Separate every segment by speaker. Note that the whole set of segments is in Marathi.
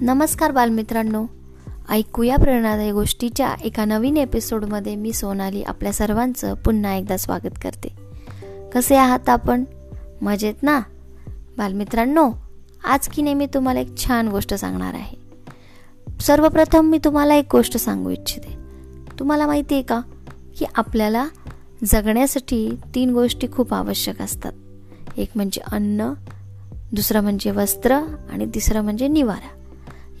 Speaker 1: नमस्कार बालमित्रांनो. ऐकूया प्रेरणादायी गोष्टीच्या एका नवीन एपिसोडमध्ये मी सोनाली आपल्या सर्वांचं पुन्हा एकदा स्वागत करते. कसे आहात आपण? मजेत ना? बालमित्रांनो आज की नेहमी तुम्हाला एक छान गोष्ट सांगणार आहे. सर्वप्रथम मी तुम्हाला एक गोष्ट सांगू इच्छिते. तुम्हाला माहिती आहे का? की आपल्याला जगण्यासाठी तीन गोष्टी खूप आवश्यक असतात. एक म्हणजे अन्न दुसरं म्हणजे वस्त्र आणि तिसरं म्हणजे निवारा.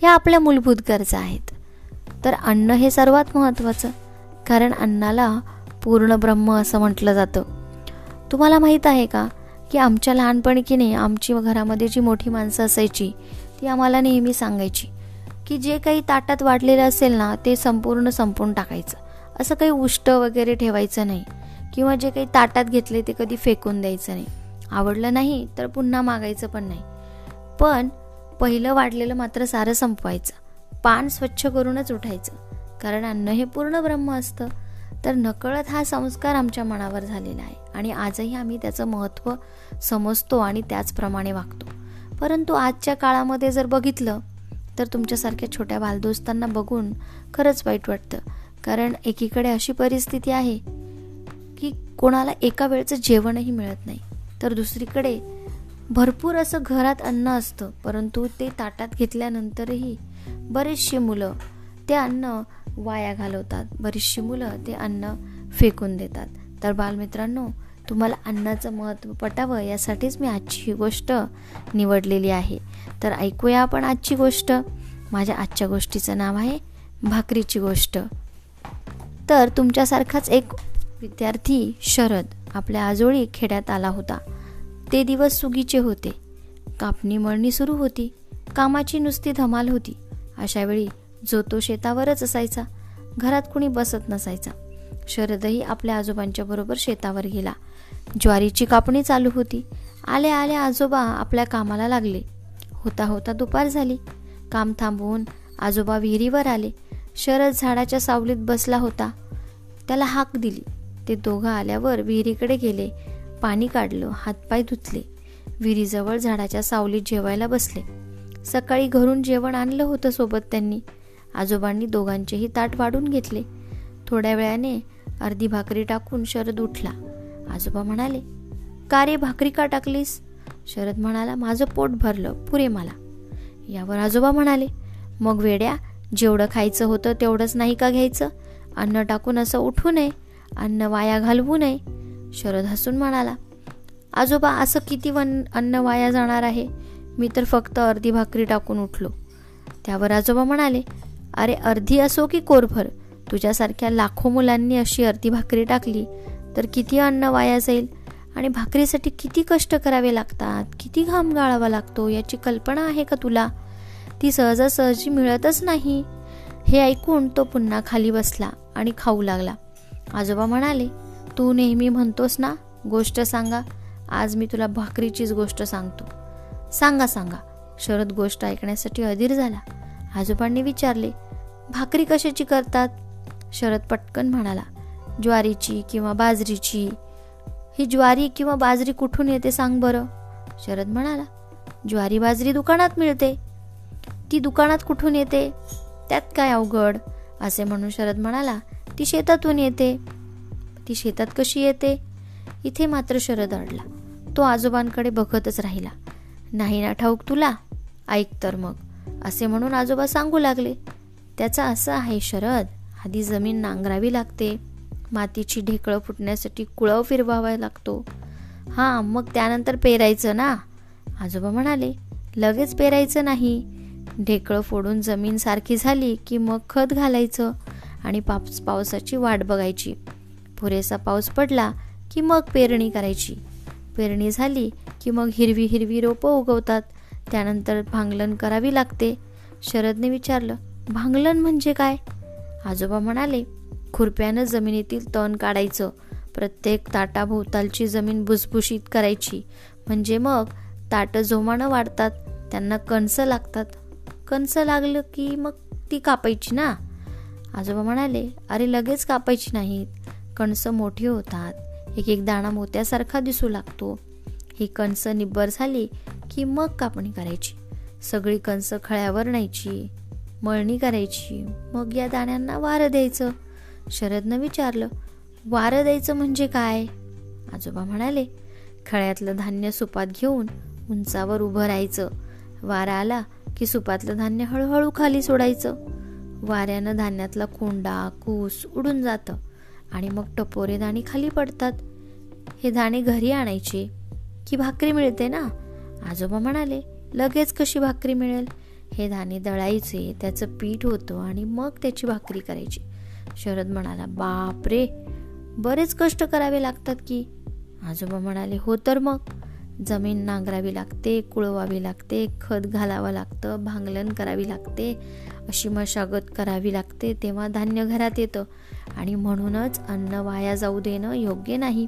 Speaker 1: ह्या आपल्या मूलभूत गरजा आहेत. तर अन्न हे सर्वात महत्त्वाचं कारण अन्नाला पूर्ण ब्रह्म असं म्हटलं जातं. तुम्हाला माहीत आहे का की आमच्या लहानपणी की नाही आमची घरामध्ये जी मोठी माणसं असायची ती आम्हाला नेहमी सांगायची की जे काही ताटात वाढलेलं असेल ना ते संपूर्ण संपून टाकायचं. असं काही उष्ट वगैरे ठेवायचं नाही किंवा जे काही ताटात घेतले ते कधी फेकून द्यायचं नाही. आवडलं नाही तर पुन्हा मागायचं पण नाही. पण पहिलं वाढलेलं मात्र सारं संपवायचं. पान स्वच्छ करूनच उठायचं. कारण अन्न हे पूर्ण ब्रह्म असतं. तर नकळत हा संस्कार आमच्या मनावर झालेला आहे. आणि आजही आम्ही त्याचं महत्त्व समजतो आणि त्याचप्रमाणे वागतो. परंतु आजच्या काळामध्ये जर बघितलं तर तुमच्यासारख्या छोट्या बालदोस्तांना बघून खरंच वाईट वाटतं. कारण एकीकडे अशी परिस्थिती आहे की कोणाला एका वेळचं जेवणही मिळत नाही. तर दुसरीकडे भरपूर असं घरात अन्न असतं परंतु ते ताटात घेतल्यानंतरही बरेचशी मुलं ते अन्न वाया घालवतात. बरीचशी मुलं ते अन्न फेकून देतात. तर बालमित्रांनो तुम्हाला अन्नाचं महत्त्व पटावं यासाठीच मी आजची ही गोष्ट निवडलेली आहे. तर ऐकूया आपण आजची गोष्ट. माझ्या आजच्या गोष्टीचं नाव आहे भाकरीची गोष्ट. तर तुमच्यासारखाच एक विद्यार्थी शरद आपल्या आजोळी खेड्यात आला होता. ते दिवस सुगीचे होते. कापणी मळणी सुरू होती. कामाची नुसती धमाल होती. अशा वेळी जो तो शेतावरच असायचा. घरात कुणी बसत नसायचा. शरदही आपल्या आजोबांच्या बरोबर शेतावर गेला. ज्वारीची कापणी चालू होती. आले आले आजोबा आपल्या कामाला लागले. होता होता दुपार झाली. काम थांबवून आजोबा विहिरीवर आले. शरद झाडाच्या सावलीत बसला होता. त्याला हाक दिली. ते दोघं आल्यावर विहिरीकडे गेले. पाणी काढलं हातपाय धुतले विहिरीजवळ झाडाच्या सावलीत जेवायला बसले. सकाळी घरून जेवण आणलं होतं सोबत त्यांनी. आजोबांनी दोघांचेही ताट वाढून घेतले. थोड्या वेळाने अर्धी भाकरी टाकून शरद उठला. आजोबा म्हणाले का रे भाकरी का टाकलीस? शरद म्हणाला माझं पोट भरलं पुरे मला. यावर आजोबा म्हणाले मग वेड्या जेवढं खायचं होतं तेवढंच नाही का घ्यायचं? अन्न टाकून असं उठू नये अन्न वाया घालवू नये. शरद हसून म्हणाला आजोबा असं किती वन अन्न वाया जाणार आहे? मी तर फक्त अर्धी भाकरी टाकून उठलो. त्यावर आजोबा म्हणाले अरे अर्धी असो की कोरभर? तुझ्यासारख्या लाखो मुलांनी अशी अर्धी भाकरी टाकली तर किती अन्न वाया जाईल? आणि भाकरीसाठी किती कष्ट करावे लागतात? किती घाम गाळावा लागतो? याची कल्पना आहे का तुला? ती सहजासहजी मिळतच नाही. हे ऐकून तो पुन्हा खाली बसला आणि खाऊ लागला. आजोबा म्हणाले तू नेहमी म्हणतोस ना गोष्ट सांगा. आज मी तुला भाकरीचीच गोष्ट सांगतो. सांगा सांगा. शरद गोष्ट ऐकण्यासाठी अधीर झाला. आजोबांनी विचारले भाकरी कशाची करतात? शरद पटकन म्हणाला ज्वारीची किंवा बाजरीची. ही ज्वारी किंवा बाजरी कुठून येते सांग बरं. शरद म्हणाला ज्वारी बाजरी दुकानात मिळते. ती दुकानात कुठून येते? त्यात काय अवघड? असे म्हणून शरद म्हणाला ती शेतातून येते. ती शेतात कशी येते? इथे मात्र शरद अडला तो आजोबांकडे बघतच राहिला. नाही ना ठाऊक तुला? ऐक तर मग. असे म्हणून आजोबा सांगू लागले. त्याचा असं आहे शरद आधी जमीन नांगरावी लागते. मातीची ढेकळं फुटण्यासाठी कुळव फिरवावा लागतो. हां मग त्यानंतर पेरायचं ना? आजोबा म्हणाले लगेच पेरायचं नाही. ढेकळं फोडून जमीन सारखी झाली की मग खत घालायचं आणि पाप पावसाची वाट बघायची. पुरेसा पाऊस पडला की मग पेरणी करायची. पेरणी झाली की मग हिरवी हिरवी रोपं उगवतात. त्यानंतर भांगलन करावी लागते. शरदने विचारलं भांगलन म्हणजे काय? आजोबा म्हणाले खुरप्यानं जमिनीतील तण काढायचं. प्रत्येक ताटाभोवतालची जमीन भुसभुशीत करायची. म्हणजे मग ताटं जोमानं वाढतात. त्यांना कणसं लागतात. कणसं लागलं की मग ती कापायची ना? आजोबा म्हणाले अरे लगेच कापायची नाहीत. कणसं मोठी होतात. एक एक दाणा मोत्यासारखा दिसू लागतो. ही कणसं निब्बर झाली की मग कापणी करायची. सगळी कणसं खळ्यावर न्यायची मळणी करायची मग या दाण्यांना वारं द्यायचं. शरदनं विचारलं वारं द्यायचं म्हणजे काय? आजोबा म्हणाले खळ्यातलं धान्य सुपात घेऊन उंचावर उभं राहायचं. वारा आला की सुपातलं धान्य हळूहळू खाली सोडायचं. वाऱ्यानं धान्यातला कोंडा कूस उडून जातं. आणि मग टपोरे दाणे खाली पडतात. हे दाणे घरी आणायचे की भाकरी मिळते ना? आजोबा म्हणाले लगेच कशी भाकरी मिळेल? हे दाणे दळायचे त्याचं पीठ होतं आणि मग त्याची भाकरी करायची. शरद म्हणाला बाप रे बरेच कष्ट करावे लागतात की. आजोबा म्हणाले हो तर मग. जमीन नांगरावी लागते कुळवावी लागते खत घालावं लागतं भांगलन करावी लागते. अशी मशागत करावी लागते तेव्हा धान्य घरात येतं. आणि म्हणूनच अन्न वाया जाऊ देणं योग्य नाही.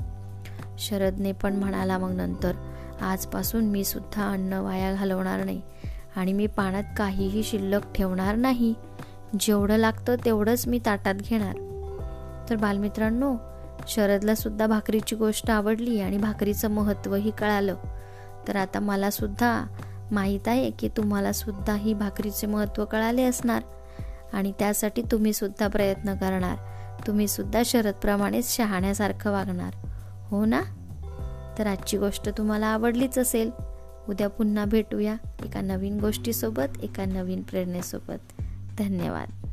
Speaker 1: शरदने पण म्हणाला मग नंतर आजपासून मी सुद्धा अन्न वाया घालवणार नाही आणि मी पाण्यात काहीही शिल्लक ठेवणार नाही. जेवढं लागतं तेवढंच मी ताटात घेणार. तर बालमित्रांनो शरदला सुद्धा भाकरीची गोष्ट आवडली आणि भाकरीचं महत्त्वही कळालं. तर आता मला सुद्धा माहीत आहे की तुम्हाला सुद्धा ही भाकरीचे महत्त्व कळाले असणार आणि त्यासाठी तुम्ही सुद्धा प्रयत्न करणार. तुम्ही सुद्धा शरदप्रमाणेच शहाण्यासारखं वागणार. हो ना? तर आजची गोष्ट तुम्हाला आवडलीच असेल. उद्या पुन्हा भेटूया एका नवीन गोष्टीसोबत एका नवीन प्रेरणेसोबत. धन्यवाद.